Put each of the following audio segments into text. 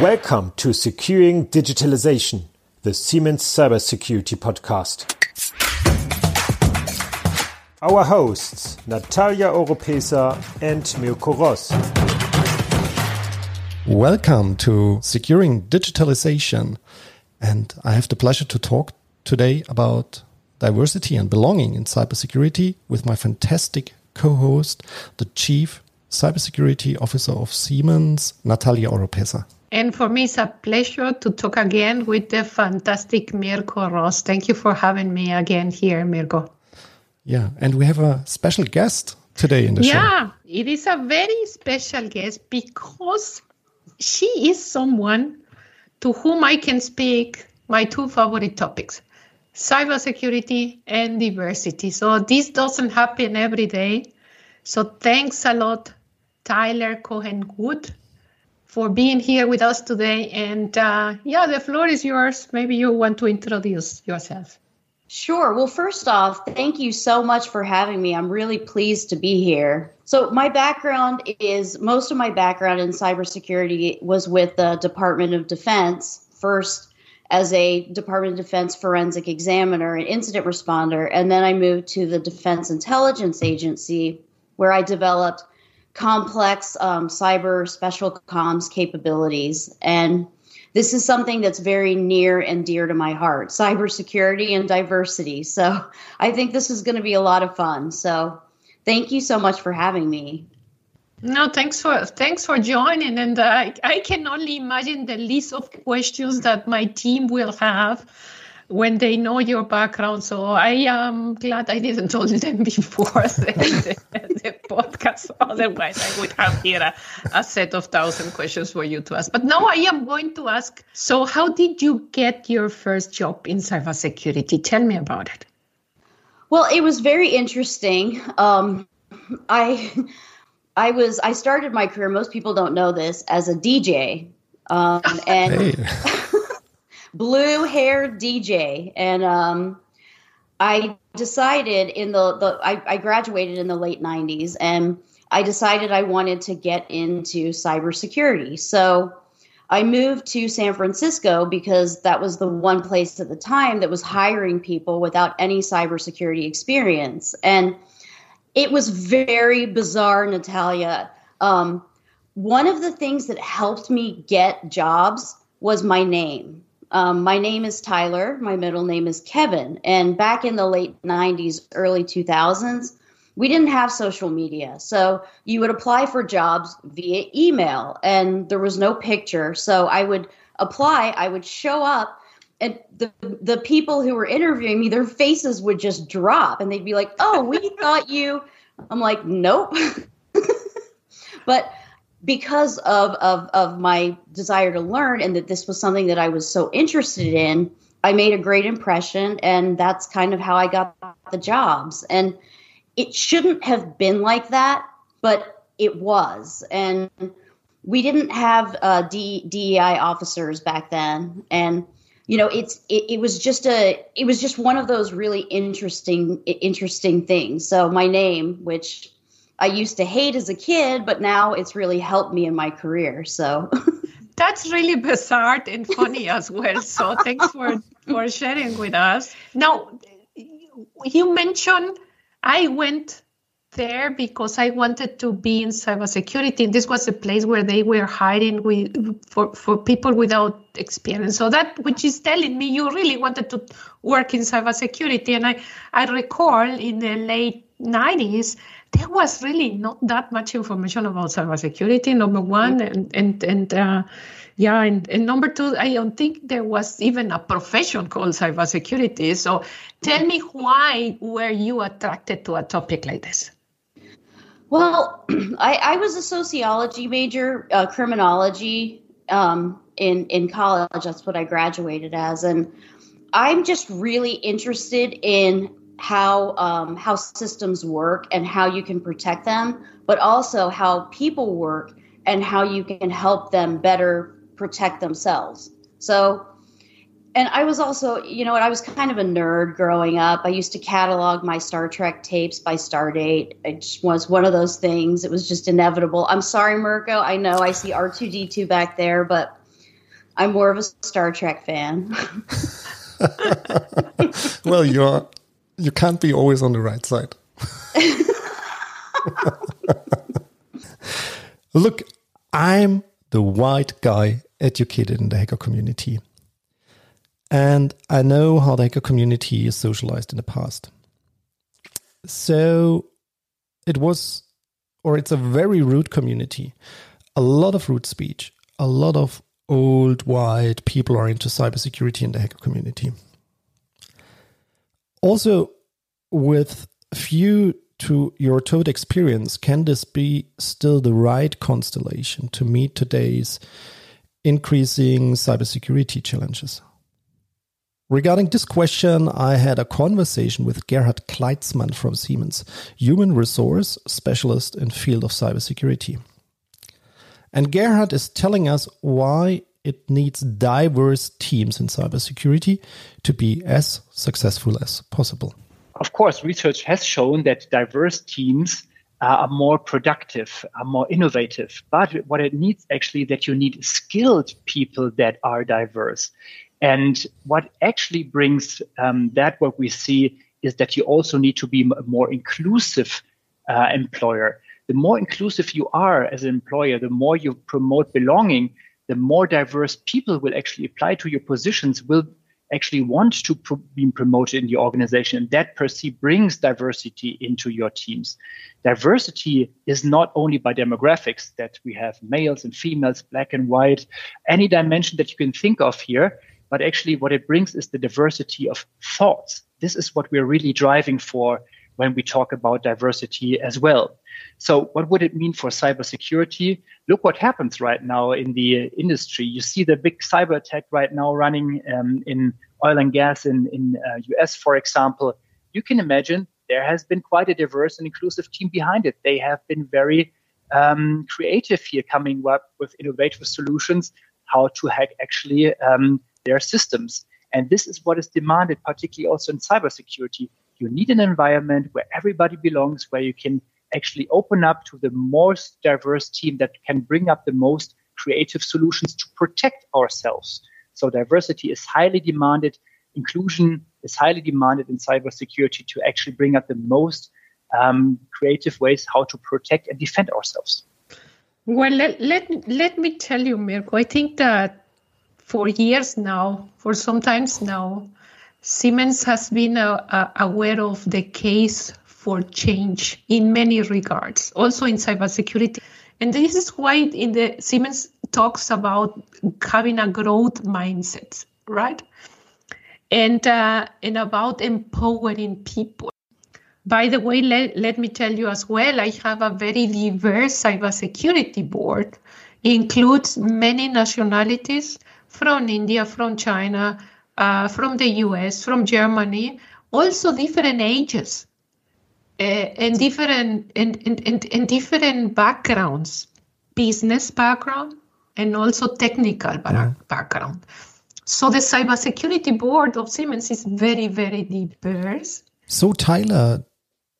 Welcome to Securing Digitalization, the Siemens Cybersecurity Podcast. Our hosts, Natalia Oropesa and Mirko Ross. Welcome to Securing Digitalization. And I have the pleasure to talk today about diversity and belonging in cybersecurity with my fantastic co host, the Chief Cybersecurity Officer of Siemens, Natalia Oropesa. And for me, it's a pleasure to talk again with the fantastic Mirko Ross. Thank you for having me again here, Mirko. Yeah, and we have a special guest today in the yeah, show. Yeah, it is a very special guest because she is someone to whom I can speak my two favorite topics cybersecurity and diversity. So this doesn't happen every day. So thanks a lot, Tyler Cohen Wood for being here with us today. And uh, yeah, the floor is yours. Maybe you want to introduce yourself. Sure. Well, first off, thank you so much for having me. I'm really pleased to be here. So, my background is most of my background in cybersecurity was with the Department of Defense, first as a Department of Defense forensic examiner and incident responder. And then I moved to the Defense Intelligence Agency, where I developed complex um, cyber special comms capabilities. And this is something that's very near and dear to my heart cybersecurity and diversity. So I think this is going to be a lot of fun. So thank you so much for having me. No, thanks for thanks for joining, and uh, I can only imagine the list of questions that my team will have when they know your background. So I am glad I didn't tell them before the, the, the, podcast. Otherwise, I would have here a, a, set of thousand questions for you to ask. But now I am going to ask. So, how did you get your first job in cybersecurity? Tell me about it. Well, it was very interesting. Um, I. I was I started my career. Most people don't know this as a DJ, um, and hey blue hair DJ. And um, I decided in the, the I, I graduated in the late 90s and I decided I wanted to get into cybersecurity. So I moved to San Francisco because that was the one place at the time that was hiring people without any cybersecurity experience. And it was very bizarre, Natalia. Um, one of the things that helped me get jobs was my name. Um, my name is Tyler. My middle name is Kevin. And back in the late 90s, early 2000s, we didn't have social media. So you would apply for jobs via email, and there was no picture. So I would apply, I would show up, and the, the people who were interviewing me, their faces would just drop, and they'd be like, Oh, we thought you. I'm like, Nope. but because of, of, of my desire to learn and that this was something that I was so interested in, I made a great impression. And that's kind of how I got the jobs. And it shouldn't have been like that, but it was. And we didn't have uh, D, DEI officers back then. And you know it's it, it was just a it was just one of those really interesting interesting things so my name which I used to hate as a kid, but now it's really helped me in my career. So that's really bizarre and funny as well. So thanks for for sharing with us. Now, you mentioned I went there because I wanted to be in cybersecurity. And this was a place where they were hiring with for, for people without experience. So that which is telling me you really wanted to work in cybersecurity. And I, I recall in the late 90s there was really not that much information about cybersecurity. Number one, and and and uh, yeah, and, and number two, I don't think there was even a profession called cybersecurity. So, tell me why were you attracted to a topic like this? Well, I, I was a sociology major, uh, criminology um, in in college. That's what I graduated as, and I'm just really interested in how um, how systems work and how you can protect them, but also how people work and how you can help them better protect themselves. So, and I was also, you know what, I was kind of a nerd growing up. I used to catalog my Star Trek tapes by Stardate. It just was one of those things. It was just inevitable. I'm sorry, Mirko. I know I see R2D2 back there, but I'm more of a Star Trek fan. well, you're you can't be always on the right side. Look, I'm the white guy educated in the hacker community. And I know how the hacker community is socialized in the past. So it was, or it's a very rude community. A lot of rude speech, a lot of old white people are into cybersecurity in the hacker community. Also, with few to your total experience, can this be still the right constellation to meet today's increasing cybersecurity challenges? Regarding this question, I had a conversation with Gerhard Kleitzmann from Siemens, human resource specialist in field of cybersecurity. And Gerhard is telling us why it needs diverse teams in cybersecurity to be as successful as possible. Of course, research has shown that diverse teams are more productive, are more innovative. But what it needs actually that you need skilled people that are diverse. And what actually brings um, that, what we see is that you also need to be a more inclusive uh, employer. The more inclusive you are as an employer, the more you promote belonging, the more diverse people will actually apply to your positions, will actually want to be promoted in the organization. And that per se brings diversity into your teams. Diversity is not only by demographics that we have males and females, black and white, any dimension that you can think of here, but actually what it brings is the diversity of thoughts. This is what we're really driving for when we talk about diversity as well. So, what would it mean for cybersecurity? Look what happens right now in the industry. You see the big cyber attack right now running um, in oil and gas in in uh, US, for example. You can imagine there has been quite a diverse and inclusive team behind it. They have been very um, creative here, coming up with innovative solutions how to hack actually um, their systems. And this is what is demanded, particularly also in cybersecurity. You need an environment where everybody belongs, where you can actually open up to the most diverse team that can bring up the most creative solutions to protect ourselves. So diversity is highly demanded. Inclusion is highly demanded in cybersecurity to actually bring up the most um, creative ways how to protect and defend ourselves. Well, let, let, let me tell you, Mirko, I think that for years now, for some times now, Siemens has been uh, aware of the case for change in many regards, also in cybersecurity. And this is why in the Siemens talks about having a growth mindset, right? And uh, and about empowering people. By the way, let, let me tell you as well, I have a very diverse cybersecurity board. It includes many nationalities from India, from China, uh, from the US, from Germany, also different ages uh, and different and, and, and, and different backgrounds, business background and also technical background. So the cybersecurity board of Siemens is very, very diverse. So Tyler,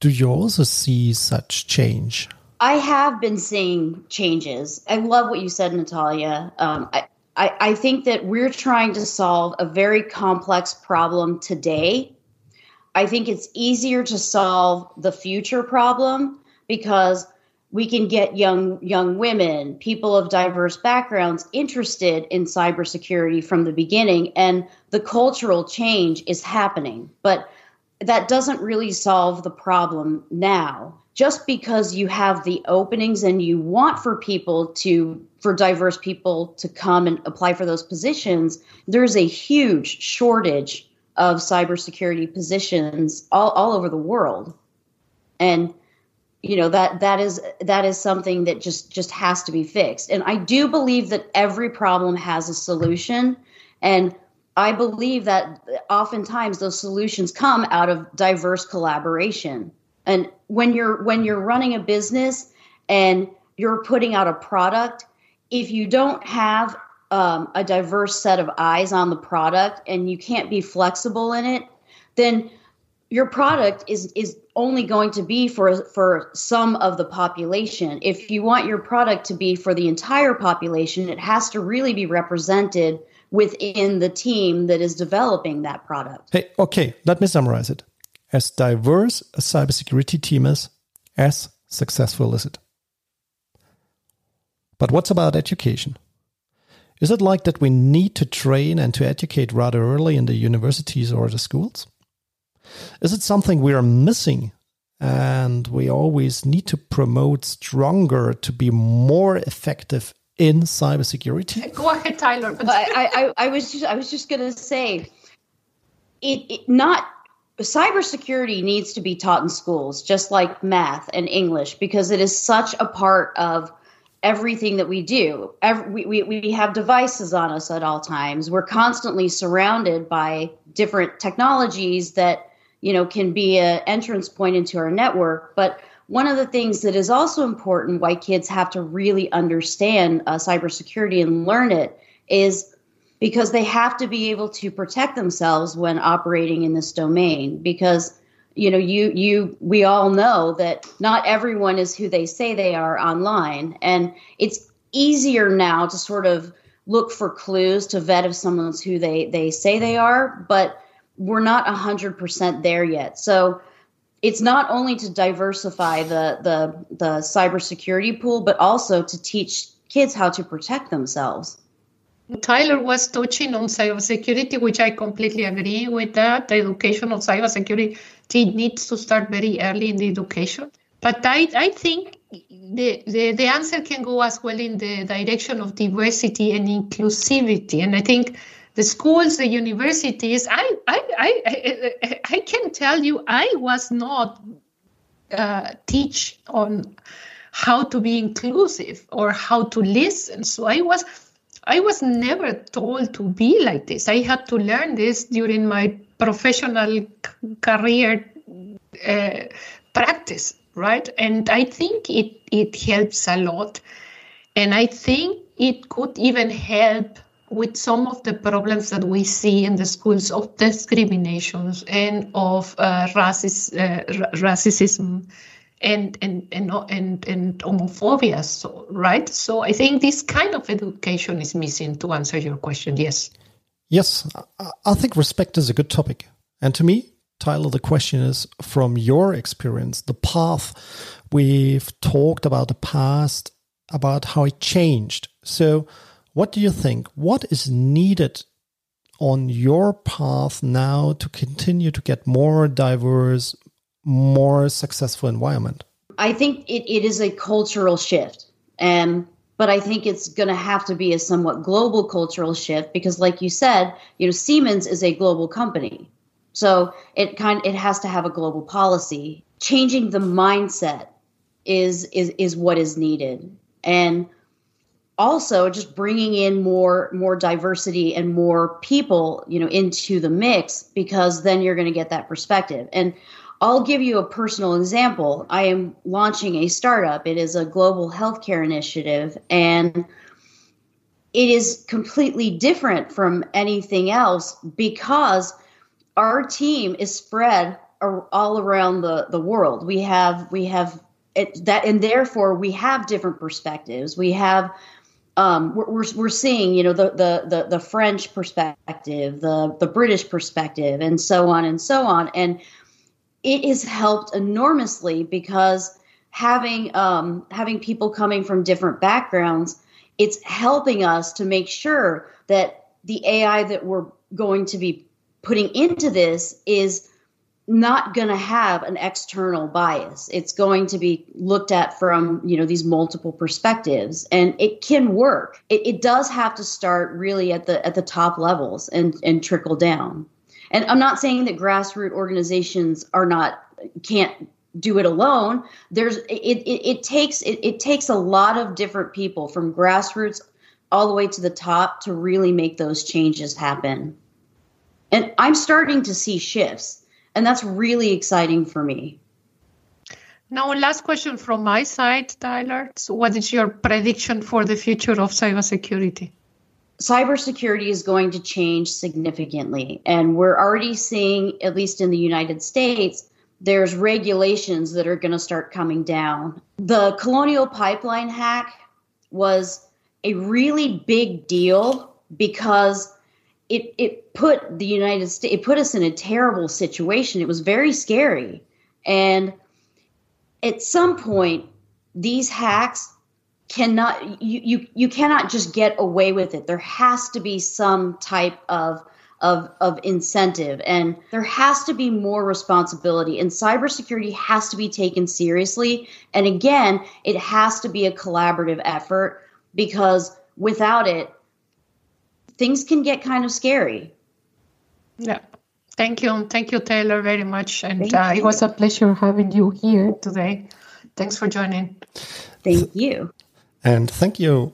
do you also see such change? I have been seeing changes. I love what you said, Natalia. Um, I, I, I think that we're trying to solve a very complex problem today I think it's easier to solve the future problem because we can get young young women, people of diverse backgrounds interested in cybersecurity from the beginning and the cultural change is happening. But that doesn't really solve the problem now. Just because you have the openings and you want for people to for diverse people to come and apply for those positions, there's a huge shortage of cybersecurity positions all, all over the world. And you know that that is that is something that just just has to be fixed. And I do believe that every problem has a solution and I believe that oftentimes those solutions come out of diverse collaboration. And when you're when you're running a business and you're putting out a product, if you don't have um, a diverse set of eyes on the product and you can't be flexible in it, then your product is is only going to be for for some of the population. If you want your product to be for the entire population, it has to really be represented within the team that is developing that product. Hey, okay, let me summarize it. As diverse a cybersecurity team is, as successful is it. But what's about education? Is it like that we need to train and to educate rather early in the universities or the schools? Is it something we are missing and we always need to promote stronger to be more effective in cybersecurity? Go ahead, Tyler. I, I, I was just I was just going to say, it, it not cybersecurity needs to be taught in schools, just like math and English, because it is such a part of everything that we do. Every, we, we, we have devices on us at all times. We're constantly surrounded by different technologies that you know can be an entrance point into our network. But one of the things that is also important why kids have to really understand uh, cybersecurity and learn it is because they have to be able to protect themselves when operating in this domain because you know you you we all know that not everyone is who they say they are online and it's easier now to sort of look for clues to vet if someone's who they they say they are but we're not 100% there yet so it's not only to diversify the the the cybersecurity pool but also to teach kids how to protect themselves Tyler was touching on cybersecurity, which I completely agree with that. The education of cybersecurity needs to start very early in the education. But I, I think the, the, the answer can go as well in the direction of diversity and inclusivity. And I think the schools, the universities, I, I, I, I, I can tell you, I was not uh, teach on how to be inclusive or how to listen. So I was I was never told to be like this. I had to learn this during my professional career uh, practice, right? And I think it, it helps a lot. And I think it could even help with some of the problems that we see in the schools of discriminations and of uh, racist, uh, racism and and and and, and homophobia so right so i think this kind of education is missing to answer your question yes yes i think respect is a good topic and to me tyler the question is from your experience the path we've talked about the past about how it changed so what do you think what is needed on your path now to continue to get more diverse more successful environment? I think it, it is a cultural shift. And but I think it's going to have to be a somewhat global cultural shift because, like you said, you know, Siemens is a global company, so it kind it has to have a global policy. Changing the mindset is is is what is needed, and also just bringing in more more diversity and more people, you know, into the mix because then you're going to get that perspective. And I'll give you a personal example. I am launching a startup. It is a global healthcare initiative, and it is completely different from anything else because our team is spread all around the, the world. We have we have it, that, and therefore we have different perspectives. We have um, we're, we're seeing, you know, the, the, the, the French perspective, the, the British perspective, and so on and so on. And it has helped enormously because having um, having people coming from different backgrounds, it's helping us to make sure that the AI that we're going to be putting into this is not going to have an external bias. It's going to be looked at from you know these multiple perspectives and it can work. It, it does have to start really at the at the top levels and and trickle down and I'm not saying that grassroots organizations are not can't do it alone. There's it it, it takes it, it takes a lot of different people from grassroots all the way to the top to really make those changes happen. And I'm starting to see shifts, and that's really exciting for me. Now, one last question from my side, Tyler. So, what is your prediction for the future of cybersecurity? Cybersecurity is going to change significantly. And we're already seeing, at least in the United States, there's regulations that are going to start coming down. The Colonial Pipeline hack was a really big deal because it, it put the United States, it put us in a terrible situation. It was very scary. And at some point, these hacks cannot you, you you cannot just get away with it. There has to be some type of of of incentive and there has to be more responsibility and cybersecurity has to be taken seriously. And again it has to be a collaborative effort because without it things can get kind of scary. Yeah. Thank you. Thank you taylor very much. And uh, it was a pleasure having you here today. Thanks for joining. Thank you and thank you,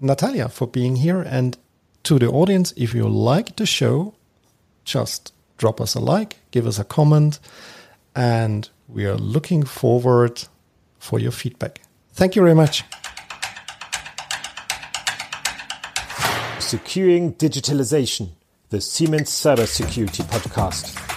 Natalia, for being here. And to the audience, if you like the show, just drop us a like, give us a comment, and we are looking forward for your feedback. Thank you very much. Securing Digitalization, the Siemens Cybersecurity Podcast.